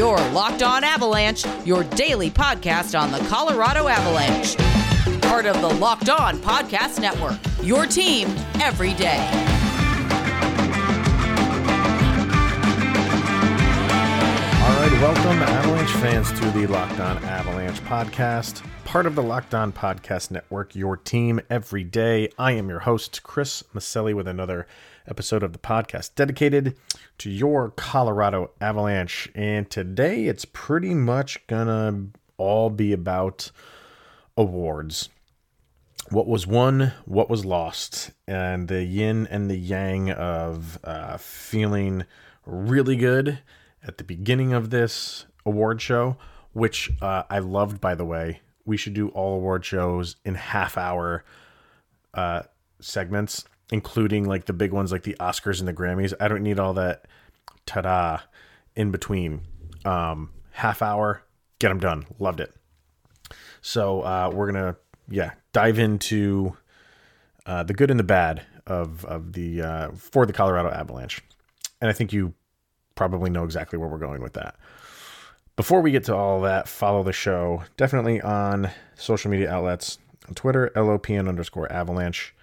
Your Locked On Avalanche, your daily podcast on the Colorado Avalanche. Part of the Locked On Podcast Network. Your team every day. All right, welcome Avalanche fans to the Locked On Avalanche podcast, part of the Locked On Podcast Network, your team every day. I am your host, Chris Maselli, with another episode of the podcast dedicated to your Colorado Avalanche. And today it's pretty much gonna all be about awards. What was won, what was lost, and the yin and the yang of uh, feeling really good at the beginning of this award show, which uh, I loved, by the way. We should do all award shows in half hour uh, segments including like the big ones like the Oscars and the Grammys. I don't need all that ta-da in between. Um, half hour, get them done. Loved it. So uh, we're gonna yeah dive into uh, the good and the bad of of the uh, for the Colorado Avalanche, and I think you probably know exactly where we're going with that. Before we get to all that, follow the show definitely on social media outlets on Twitter, LOPN underscore avalanche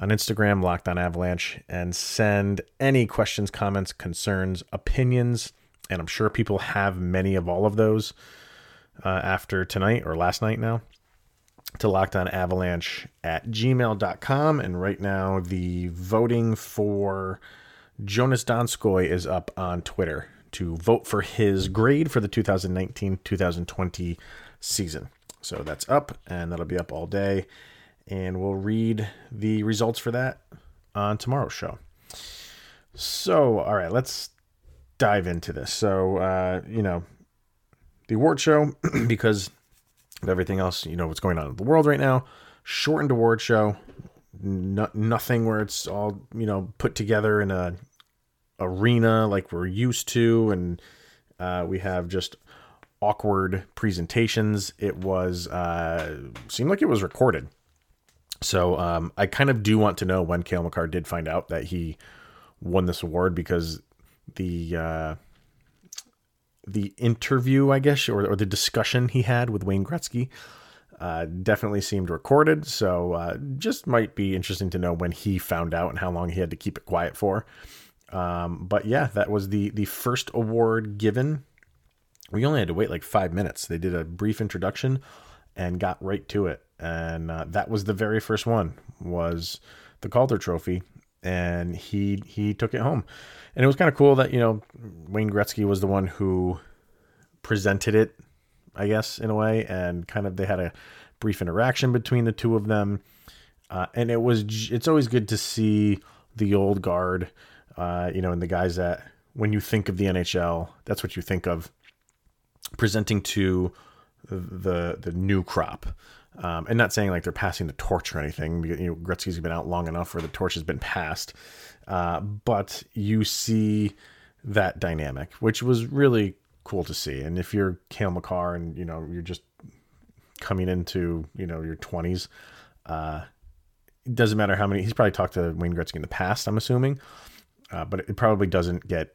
on Instagram, Locked On Avalanche, and send any questions, comments, concerns, opinions. And I'm sure people have many of all of those uh, after tonight or last night now to Locked On Avalanche at gmail.com. And right now, the voting for Joonas Donskoi is up on Twitter to vote for his grade for the 2019 2020 season. So that's up, and that'll be up all day and we'll read the results for that on tomorrow's show. So, all right, let's dive into this. So, uh, you know, the award show, because of everything else, you know, what's going on in the world right now, shortened award show, no, nothing where it's all, you know, put together in a arena like we're used to. And uh, we have just awkward presentations. It was, uh, seemed like it was recorded so um, I kind of do want to know when Cale Makar did find out that he won this award because the uh, the interview, I guess, or, or the discussion he had with Wayne Gretzky uh, definitely seemed recorded. So uh, just might be interesting to know when he found out and how long he had to keep it quiet for. Um, but yeah, that was the the first award given. We only had to wait like five minutes. They did a brief introduction and got right to it and uh, that was the very first one was the Calder Trophy, and he he took it home, and it was kind of cool that you know Wayne Gretzky was the one who presented it, I guess in a way, and kind of they had a brief interaction between the two of them, uh, and it was it's always good to see the old guard, uh, you know, and the guys that when you think of the NHL, that's what you think of presenting to the the new crop um, and not saying like they're passing the torch or anything. You know, Gretzky's been out long enough where the torch has been passed. Uh, but you see that dynamic, which was really cool to see. And if you're Cale Makar and you know you're just coming into you know your 20s, uh, it doesn't matter how many. He's probably talked to Wayne Gretzky in the past. I'm assuming, uh, but it probably doesn't get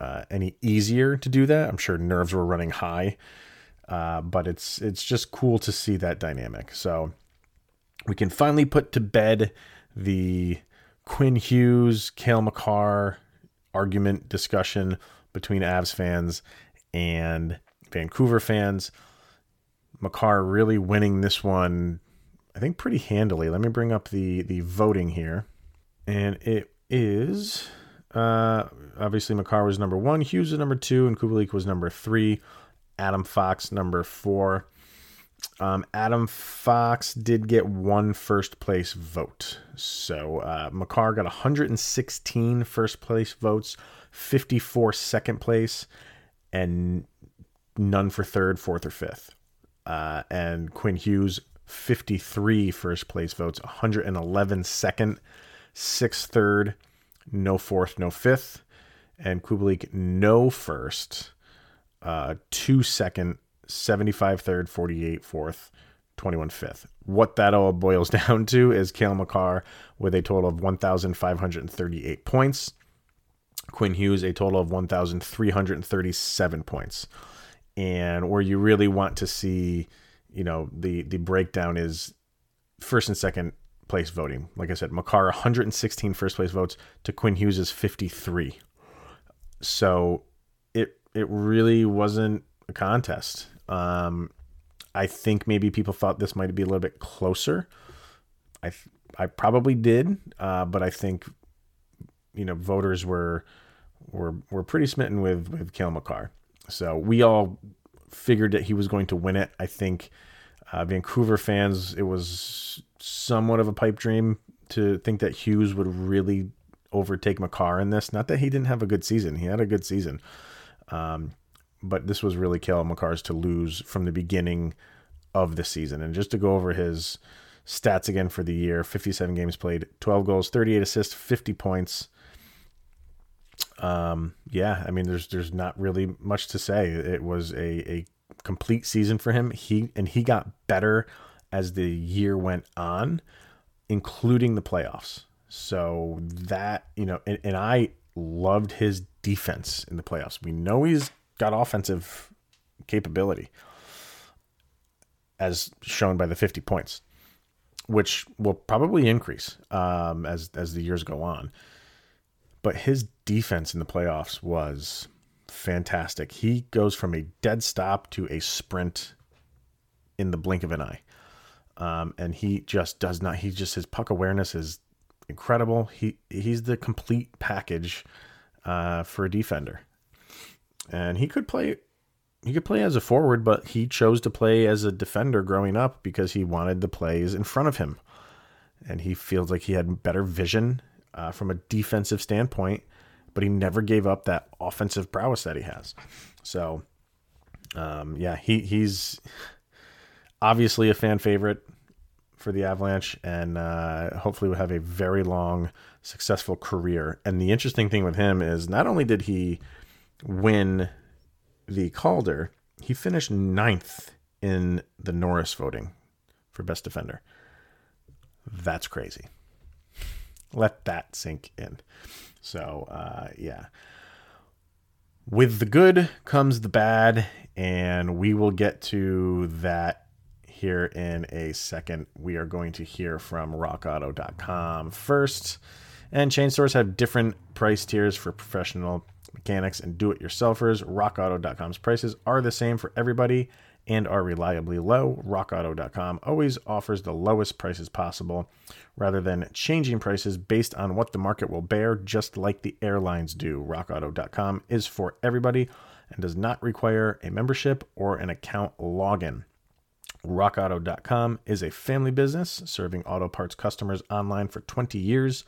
uh, any easier to do that. I'm sure nerves were running high uh, but it's it's just cool to see that dynamic. So we can finally put to bed the Quinn Hughes, Cale Makar argument discussion between Avs fans and Vancouver fans. Makar really winning this one, I think, pretty handily. Let me bring up the the voting here, and it is uh, obviously Makar was number one, Hughes was number two, and Kubalik was number three. Adam Fox, number four. Um, Adam Fox did get one first place vote. So uh, Makar got 116 first place votes, 54 second place, and none for third, fourth, or fifth. Uh, and Quinn Hughes, 53 first place votes, 111 second, six third, no fourth, no fifth. And Kubalik, no first, uh, two second, 75 third, 48 fourth, 21 fifth. What that all boils down to is Cale Makar with a total of 1,538 points. Quinn Hughes a total of 1,337 points. And where you really want to see, you know, the the breakdown is first and second place voting. Like I said, Makar 116 first place votes to Quinn Hughes is 53. So it really wasn't a contest. Um, I think maybe people thought this might be a little bit closer. I I probably did, uh, but I think you know voters were were were pretty smitten with with Cale Makar. So we all figured that he was going to win it. I think uh, Vancouver fans, it was somewhat of a pipe dream to think that Hughes would really overtake Makar in this. Not that he didn't have a good season; he had a good season, um, but this was really Cale Makar's to lose from the beginning of the season. And just to go over his stats again for the year 57 games played, 12 goals, 38 assists, 50 points. Um, yeah, I mean, there's there's not really much to say. It was a, a complete season for him. He and he got better as the year went on, including the playoffs. So that you know, and, and I loved his defense in the playoffs. We know he's got offensive capability as shown by the 50 points, which will probably increase um, as as the years go on. But his defense in the playoffs was fantastic. He goes from a dead stop to a sprint in the blink of an eye. Um, and he just does not. He just his puck awareness is incredible. He he's the complete package uh, for a defender, and he could play he could play as a forward, but he chose to play as a defender growing up because he wanted the plays in front of him. And he feels like he had better vision uh, from a defensive standpoint, but he never gave up that offensive prowess that he has. So, um, yeah, he, he's obviously a fan favorite for the Avalanche, and uh, hopefully will have a very long, successful career. And the interesting thing with him is not only did he win the Calder, he finished ninth in the Norris voting for best defender. That's crazy. Let that sink in. So, uh, yeah. With the good comes the bad, and we will get to that here in a second. We are going to hear from rockauto.com first. And chain stores have different price tiers for professional mechanics, and do it yourselfers. RockAuto.com's prices are the same for everybody and are reliably low. RockAuto.com always offers the lowest prices possible rather than changing prices based on what the market will bear, just like the airlines do. RockAuto.com is for everybody and does not require a membership or an account login. RockAuto.com is a family business serving auto parts customers online for 20 years.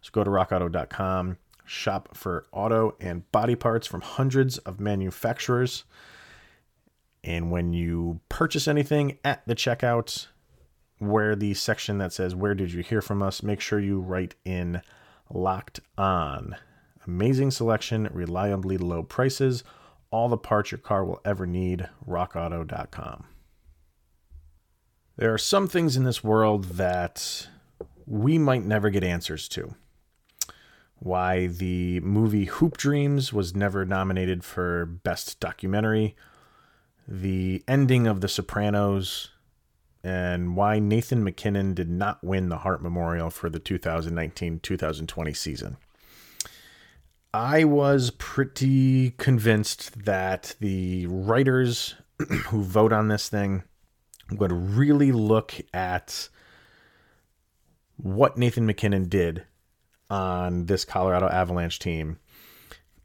So go to rockauto.com Shop for auto and body parts from hundreds of manufacturers. And when you purchase anything at the checkout, where the section that says, Where did you hear from us? make sure you write in locked on. Amazing selection, reliably low prices, all the parts your car will ever need. RockAuto.com. There are some things in this world that we might never get answers to why the movie Hoop Dreams was never nominated for Best Documentary, the ending of The Sopranos, and why Nathan MacKinnon did not win the Hart Memorial for the 2019 2020 season. I was pretty convinced that the writers who vote on this thing would really look at what Nathan MacKinnon did on this Colorado Avalanche team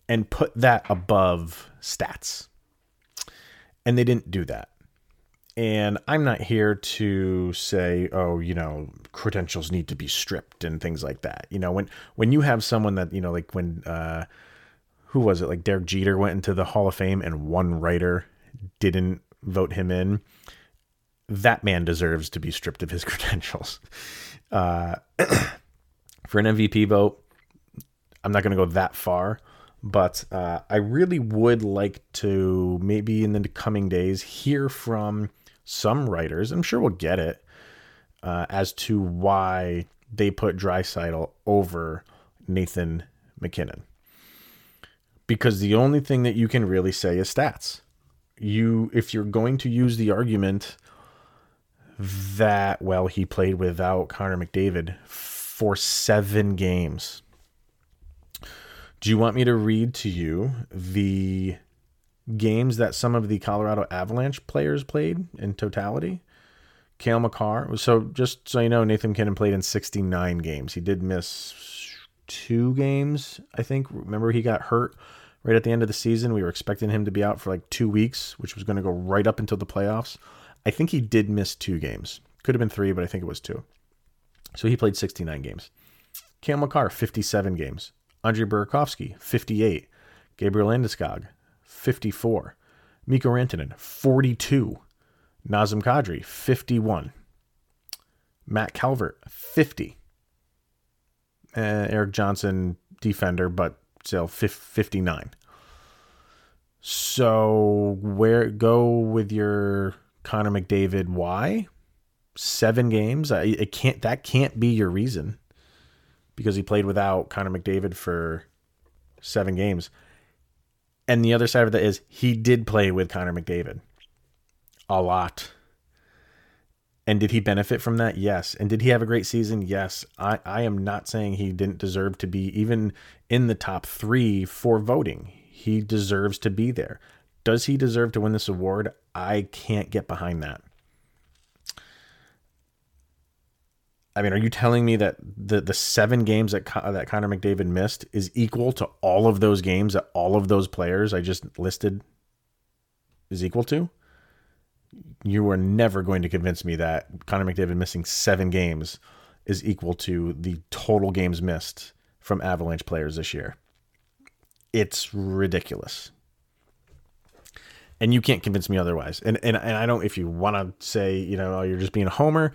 and put that above stats. And they didn't do that. And I'm not here to say, oh, you know, credentials need to be stripped and things like that. You know, when when you have someone that, you know, like when uh who was it? Like Derek Jeter went into the Hall of Fame and one writer didn't vote him in. That man deserves to be stripped of his credentials. Uh for an MVP vote, I'm not going to go that far, but uh, I really would like to maybe in the coming days hear from some writers. I'm sure we'll get it uh, as to why they put Draisaitl over Nathan MacKinnon. because the only thing that you can really say is stats. You, if you're going to use the argument that well, he played without Connor McDavid for seven games. Do you want me to read to you the games that some of the Colorado Avalanche players played in totality? Cale Makar. So just so you know, Nathan MacKinnon played in 69 games. He did miss two games, I think. Remember, he got hurt right at the end of the season. We were expecting him to be out for like two weeks, which was going to go right up until the playoffs. I think he did miss two games. Could have been three, but I think it was two. So he played 69 games. Cale Makar, 57 games. Andre Burakovsky, 58. Gabriel Landeskog, 54. Mikko Rantanen, 42. Nazem Kadri, 51. Matt Calvert, 50. Uh, Erik Johnson, defender, but still 59. So where go with your Connor McDavid? Why? Seven games. I it can't. That can't be your reason because he played without Connor McDavid for seven games. And the other side of that is he did play with Connor McDavid a lot. And did he benefit from that? Yes. And did he have a great season? Yes. I, I am not saying he didn't deserve to be even in the top three for voting. He deserves to be there. Does he deserve to win this award? I can't get behind that. I mean, are you telling me that the the seven games that that Connor McDavid missed is equal to all of those games that all of those players I just listed is equal to? You are never going to convince me that Connor McDavid missing seven games is equal to the total games missed from Avalanche players this year. It's ridiculous. And you can't convince me otherwise. And and, and I don't if you want to say, you know, oh, you're just being a homer,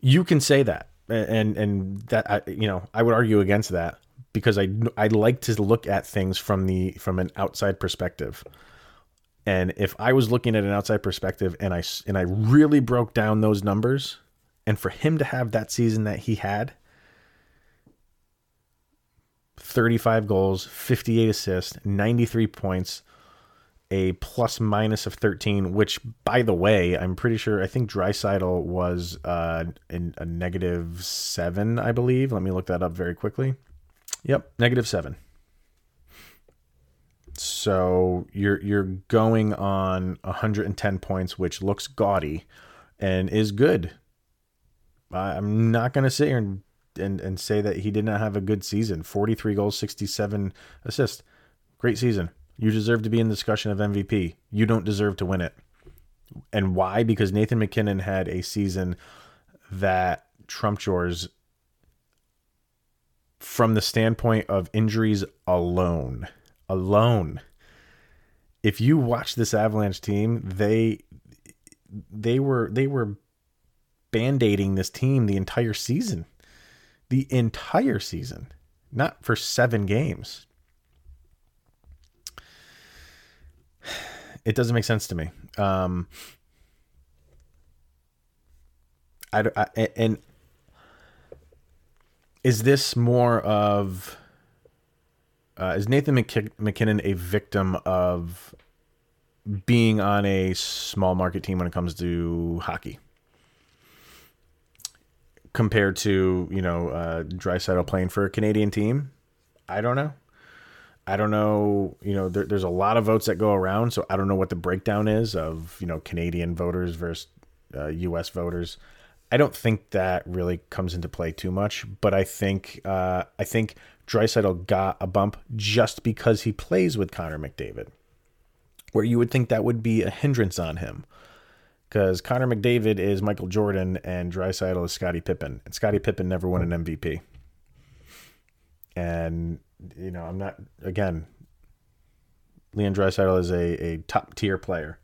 you can say that. And and that I you know, I would argue against that because I I like to look at things from the from an outside perspective. And if I was looking at an outside perspective and I and I really broke down those numbers, and for him to have that season that he had, 35 goals, 58 assists, 93 points, a plus minus of 13, which by the way, I'm pretty sure I think Draisaitl was uh, in a negative seven, I believe. Let me look that up very quickly. Yep, negative seven. So you're you're going on 110 points, which looks gaudy and is good. I'm not going to sit here and, and and say that he did not have a good season. 43 goals, 67 assists. Great season. You deserve to be in the discussion of MVP. You don't deserve to win it. And why? Because Nathan MacKinnon had a season that trumped yours from the standpoint of injuries alone alone. If you watch this Avalanche team, they they were they were band-aiding this team the entire season. The entire season. Not for 7 games. It doesn't make sense to me. Um I, I and is this more of uh, is Nathan MacKinnon a victim of being on a small market team when it comes to hockey? Compared to, you know, uh, Draisaitl playing for a Canadian team? I don't know. I don't know. You know, there, there's a lot of votes that go around, so I don't know what the breakdown is of, you know, Canadian voters versus uh, U.S. voters. I don't think that really comes into play too much, but I think uh, I think Draisaitl got a bump just because he plays with Connor McDavid, where you would think that would be a hindrance on him. Because Connor McDavid is Michael Jordan and Draisaitl is Scottie Pippen. And Scottie Pippen never won an MVP. And, you know, I'm not, again, Leon Draisaitl is a, a top tier player.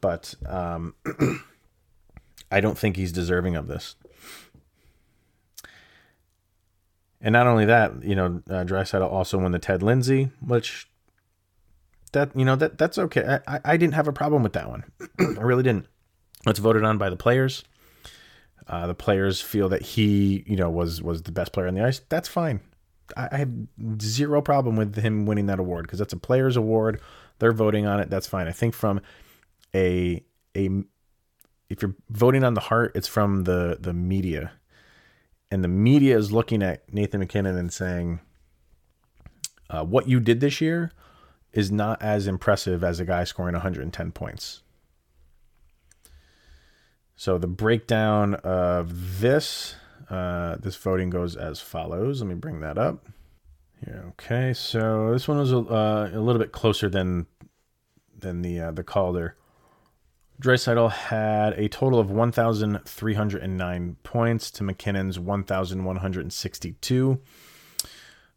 But um, I don't think he's deserving of this. And not only that, you know, uh, also won the Ted Lindsay, which that you know that that's okay. I, I didn't have a problem with that one. I really didn't. It's voted on by the players. Uh, the players feel that he, you know, was was the best player on the ice. That's fine. I have zero problem with him winning that award because that's a players award. They're voting on it. That's fine. I think from a a if you're voting on the Hart, it's from the the media, and the media is looking at Nathan MacKinnon and saying, uh, "What you did this year is not as impressive as a guy scoring 110 points." So the breakdown of this uh, this voting goes as follows. Let me bring that up. Here, okay. So this one was a, uh, a little bit closer than than the uh, the Calder. Draisaitl had a total of 1,309 points to MacKinnon's 1,162.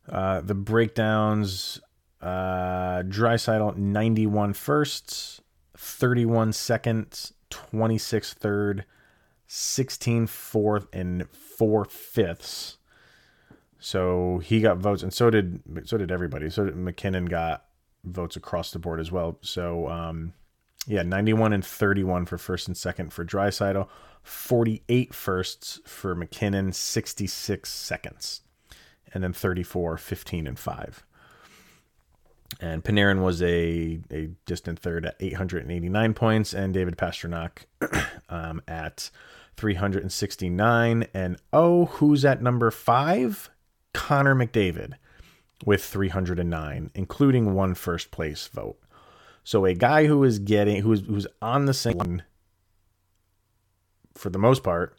Uh, the breakdowns uh, Draisaitl 91 firsts, 31 seconds, 26 third, 16 fourth, and 4 fifths. So he got votes, and so did so did everybody. So did MacKinnon got votes across the board as well. So um, yeah, 91 and 31 for first and second for Draisaitl, 48 firsts for MacKinnon, 66 seconds, and then 34, 15 and 5. And Panarin was a, a distant third at 889 points, and David Pastrnak um, at 369. And oh, who's at number five? Connor McDavid with 309, including one first place vote. So a guy who is getting who's who's on the same line for the most part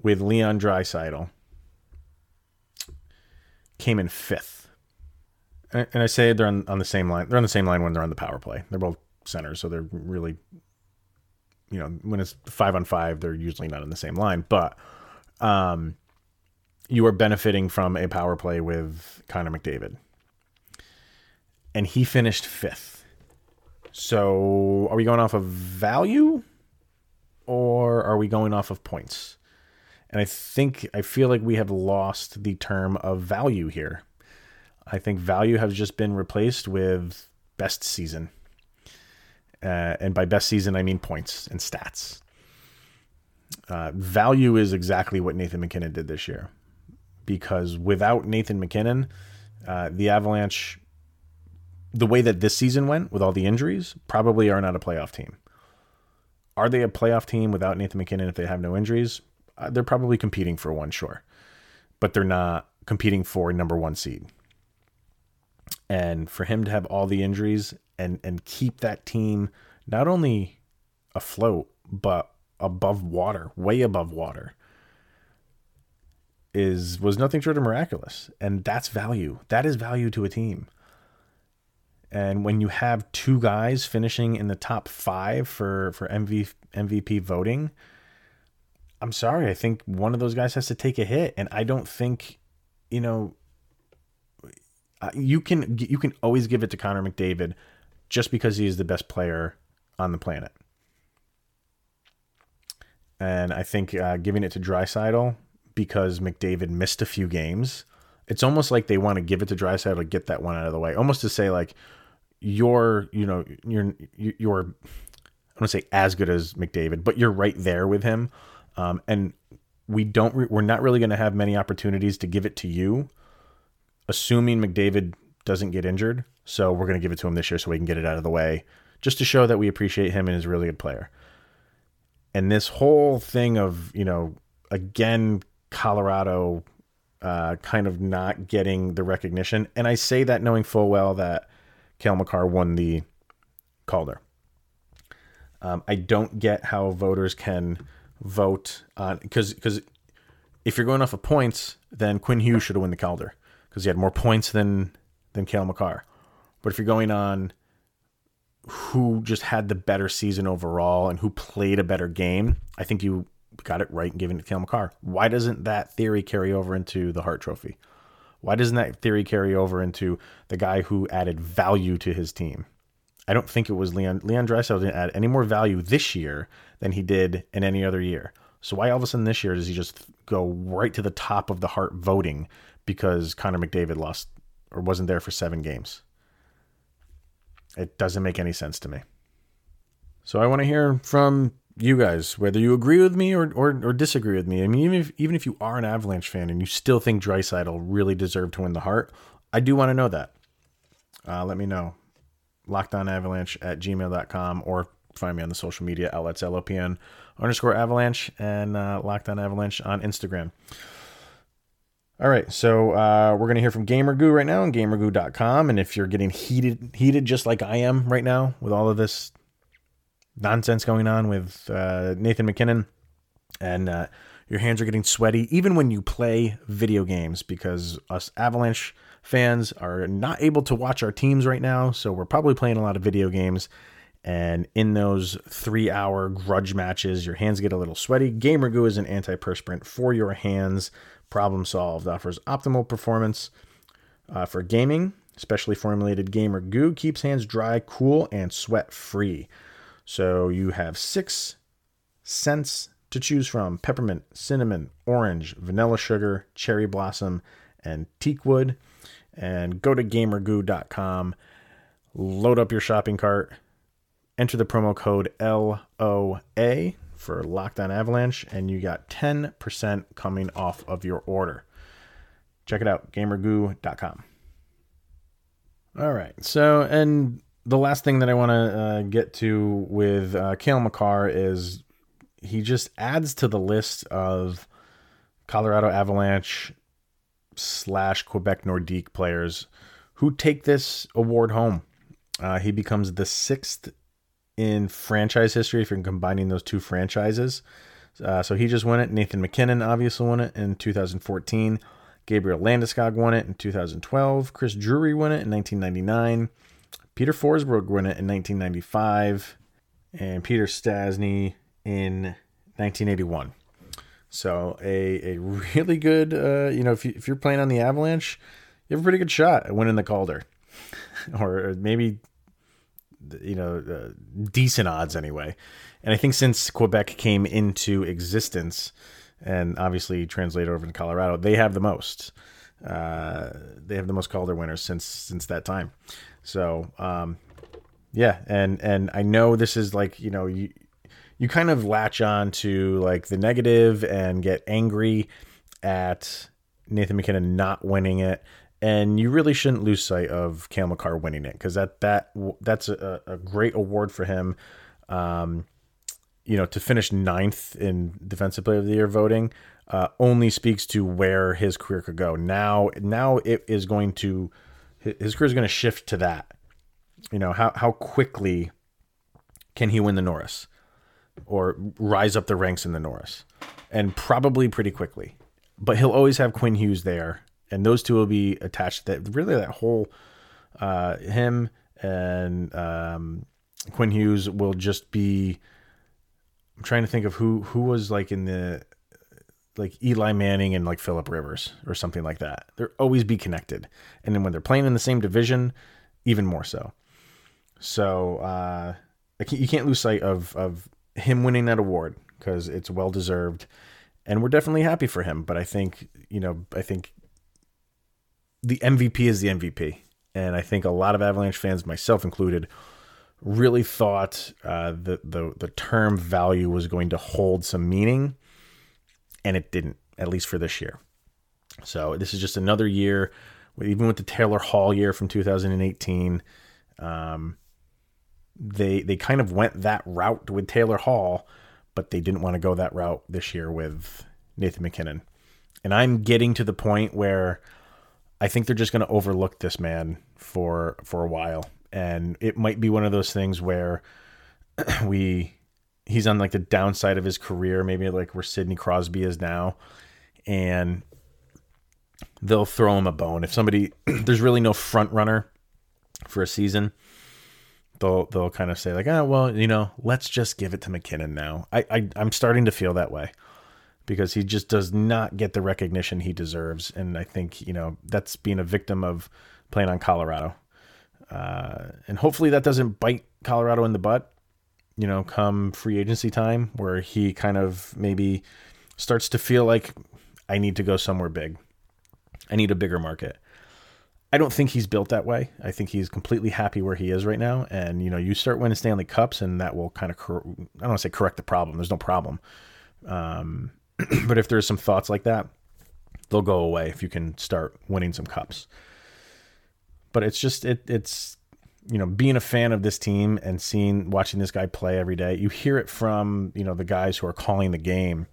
with Leon Draisaitl came in fifth. And I say they're on, on the same line. They're on the same line when they're on the power play. They're both centers, so they're really, you know, when it's five on five, they're usually not on the same line. But um, you are benefiting from a power play with Connor McDavid, and he finished fifth. So, are we going off of value or are we going off of points? And I think, I feel like we have lost the term of value here. I think value has just been replaced with best season. Uh, and by best season, I mean points and stats. Uh, value is exactly what Nathan MacKinnon did this year. Because without Nathan MacKinnon, uh, the Avalanche the way that this season went with all the injuries, probably are not a playoff team. Are they a playoff team without Nathan MacKinnon if they have no injuries? Uh, they're probably competing for one, sure, but they're not competing for number one seed. And for him to have all the injuries and and keep that team not only afloat but above water, way above water, is was nothing short of miraculous. And that's value. That is value to a team. And when you have two guys finishing in the top five for for MV, MVP voting, I'm sorry. I think one of those guys has to take a hit, and I don't think, you know, uh, you can you can always give it to Connor McDavid just because he is the best player on the planet. And I think uh, giving it to Draisaitl because McDavid missed a few games it's almost like they want to give it to Draisaitl to get that one out of the way, almost to say like you're, you know, you're you're I don't say as good as McDavid, but you're right there with him. Um, and we don't re- we're not really going to have many opportunities to give it to you, assuming McDavid doesn't get injured. So we're going to give it to him this year so we can get it out of the way, just to show that we appreciate him and he's a really good player. And this whole thing of you know again Colorado uh, kind of not getting the recognition. And I say that knowing full well that Cale Makar won the Calder. Um, I don't get how voters can vote on because because if you're going off of points, then Quinn Hughes should have won the Calder because he had more points than than Cale Makar. But if you're going on who just had the better season overall and who played a better game, I think you got it right in giving it to Cale Makar. Why doesn't that theory carry over into the Hart Trophy? Why doesn't that theory carry over into the guy who added value to his team? I don't think it was Leon. Leon Draisaitl didn't add any more value this year than he did in any other year. So why all of a sudden this year does he just go right to the top of the Hart voting because Connor McDavid lost or wasn't there for seven games? It doesn't make any sense to me. So I want to hear from you guys, whether you agree with me or, or, or disagree with me. I mean, even if, even if you are an Avalanche fan and you still think Draisaitl really deserved to win the Hart, I do want to know that. Uh, let me know. LockedOnAvalanche at gmail.com or find me on the social media outlets LOPN underscore avalanche and uh, Locked On Avalanche on Instagram. All right, so uh, we're gonna hear from GamerGoo right now on GamerGoo.com, and if you're getting heated, heated just like I am right now with all of this nonsense going on with uh, Nathan MacKinnon, and uh, your hands are getting sweaty, even when you play video games, because us Avalanche fans are not able to watch our teams right now, so we're probably playing a lot of video games. And in those three hour grudge matches, your hands get a little sweaty. GamerGoo is an antiperspirant for your hands. Problem solved. Offers optimal performance uh, for gaming. Specially formulated Gamer Goo keeps hands dry, cool, and sweat free. So you have six scents to choose from peppermint, cinnamon, orange, vanilla sugar, cherry blossom, and teak wood. And go to gamergoo.com, load up your shopping cart, enter the promo code LOA for Locked On Avalanche, and you got 10% coming off of your order. Check it out, gamergoo.com. All right. So, and the last thing that I want to uh, get to with uh, Cale Makar is he just adds to the list of Colorado Avalanche slash Quebec Nordique players who take this award home. Uh, he becomes the sixth in franchise history if you're combining those two franchises. Uh, so he just won it. Nathan MacKinnon obviously won it in 2014. Gabriel Landeskog won it in 2012. Chris Drury won it in 1999. Peter Forsberg won it in 1995. And Peter Stastny in 1981. So a, a really good, uh, you know, if, you, if you're playing on the Avalanche, you have a pretty good shot at winning the Calder. or maybe you know, uh, decent odds anyway. And I think since Quebec came into existence and obviously translated over to Colorado, they have the most. Uh, they have the most Calder winners since since that time. So um, yeah, and and I know this is like you know you you kind of latch on to like the negative and get angry at Nathan MacKinnon not winning it and you really shouldn't lose sight of Cale Makar winning it because that that that's a, a, great award for him. Um, you know, to finish ninth in Defensive Player of the Year voting uh, only speaks to where his career could go. Now, now it is going to his career is going to shift to that. You know how how quickly can he win the Norris or rise up the ranks in the Norris, and probably pretty quickly. But he'll always have Quinn Hughes there and those two will be attached. That really that whole uh, him and um, Quinn Hughes will just be. I'm trying to think of who who was like in the like Eli Manning and like Philip Rivers or something like that. They're always be connected, and then when they're playing in the same division, even more so. So uh, you can't lose sight of of him winning that award because it's well deserved, and we're definitely happy for him. But I think you know I think the MVP is the MVP. And I think a lot of Avalanche fans, myself included, really thought uh, the, the the term value was going to hold some meaning, and it didn't, at least for this year. So this is just another year, even with the Taylor Hall year from 2018. Um, they they kind of went that route with Taylor Hall, but they didn't want to go that route this year with Nathan MacKinnon. And I'm getting to the point where I think they're just going to overlook this man for for a while, and it might be one of those things where we he's on like the downside of his career, maybe like where Sidney Crosby is now, and they'll throw him a bone if somebody there's really no front runner for a season. They'll they'll kind of say like, oh well, you know, let's just give it to MacKinnon now. I, I I'm starting to feel that way because he just does not get the recognition he deserves. And I think, you know, that's being a victim of playing on Colorado. Uh, and hopefully that doesn't bite Colorado in the butt, you know, come free agency time where he kind of maybe starts to feel like I need to go somewhere big. I need a bigger market. I don't think he's built that way. I think he's completely happy where he is right now. And you know, you start winning Stanley Cups, and that will kind of cor- I don't want to say correct the problem. There's no problem, um, but if there's some thoughts like that, they'll go away if you can start winning some cups. But it's just it it's you know being a fan of this team and seeing watching this guy play every day. You hear it from you know the guys who are calling the game,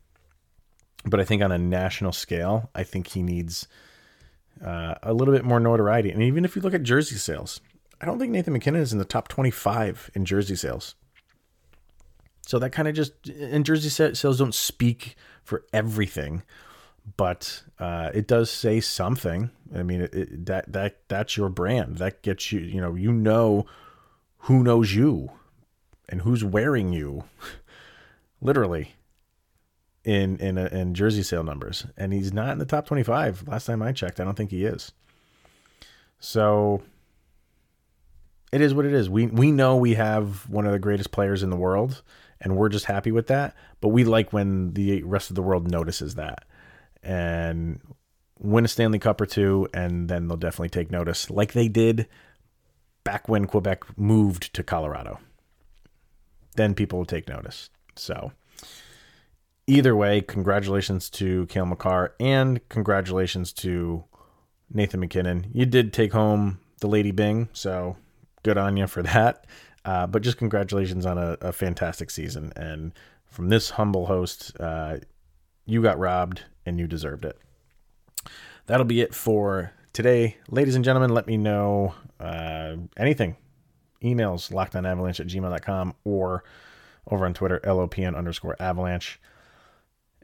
but I think on a national scale, I think he needs uh, a little bit more notoriety. And even if you look at jersey sales, I don't think Nathan MacKinnon is in the top 25 in jersey sales. So that kind of just, and jersey sales don't speak for everything, but uh, it does say something. I mean, it, it, that that that's your brand. That gets you. You know, you know who knows you, and who's wearing you. Literally, in in a, in jersey sale numbers, and he's not in the top 25. Last time I checked, I don't think he is. So it is what it is. We we know we have one of the greatest players in the world, and we're just happy with that. But we like when the rest of the world notices that and win a Stanley Cup or two, and then they'll definitely take notice, like they did back when Quebec moved to Colorado. Then people will take notice. So either way, congratulations to Cale Makar and congratulations to Nathan MacKinnon. You did take home the Lady Byng, so good on you for that. Uh, but just congratulations on a, a, fantastic season. And from this humble host, uh, you got robbed and you deserved it. That'll be it for today. Ladies and gentlemen, let me know uh, anything. Emails lockedonavalanche at gmail.com or over on Twitter, LOPN underscore avalanche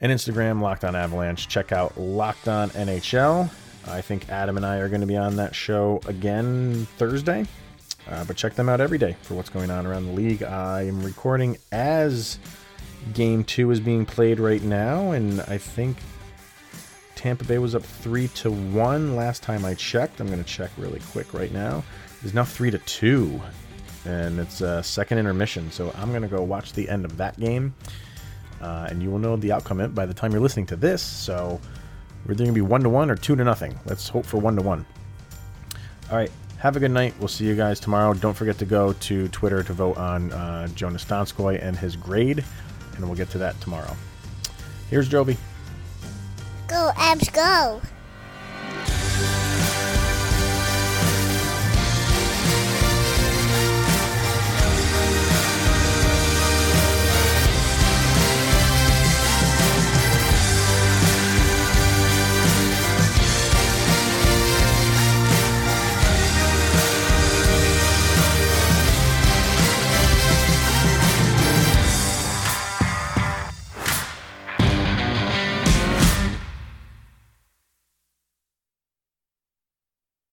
and Instagram, Locked On Avalanche. Check out Locked On NHL. I think Adam and I are going to be on that show again Thursday. Uh, but check them out every day for what's going on around the league. I am recording as game two is being played right now, and I think Tampa Bay was up three to one last time I checked. I'm going to check really quick right now. It's now three to two, and it's a second intermission. So I'm going to go watch the end of that game uh, and you will know the outcome by the time you're listening to this. So we're either going to be one to one or two to nothing. Let's hope for one to one. All right. Have a good night. We'll see you guys tomorrow. Don't forget to go to Twitter to vote on uh, Joonas Donskoi and his grade, and we'll get to that tomorrow. Here's Jovi. Go, Avs, go.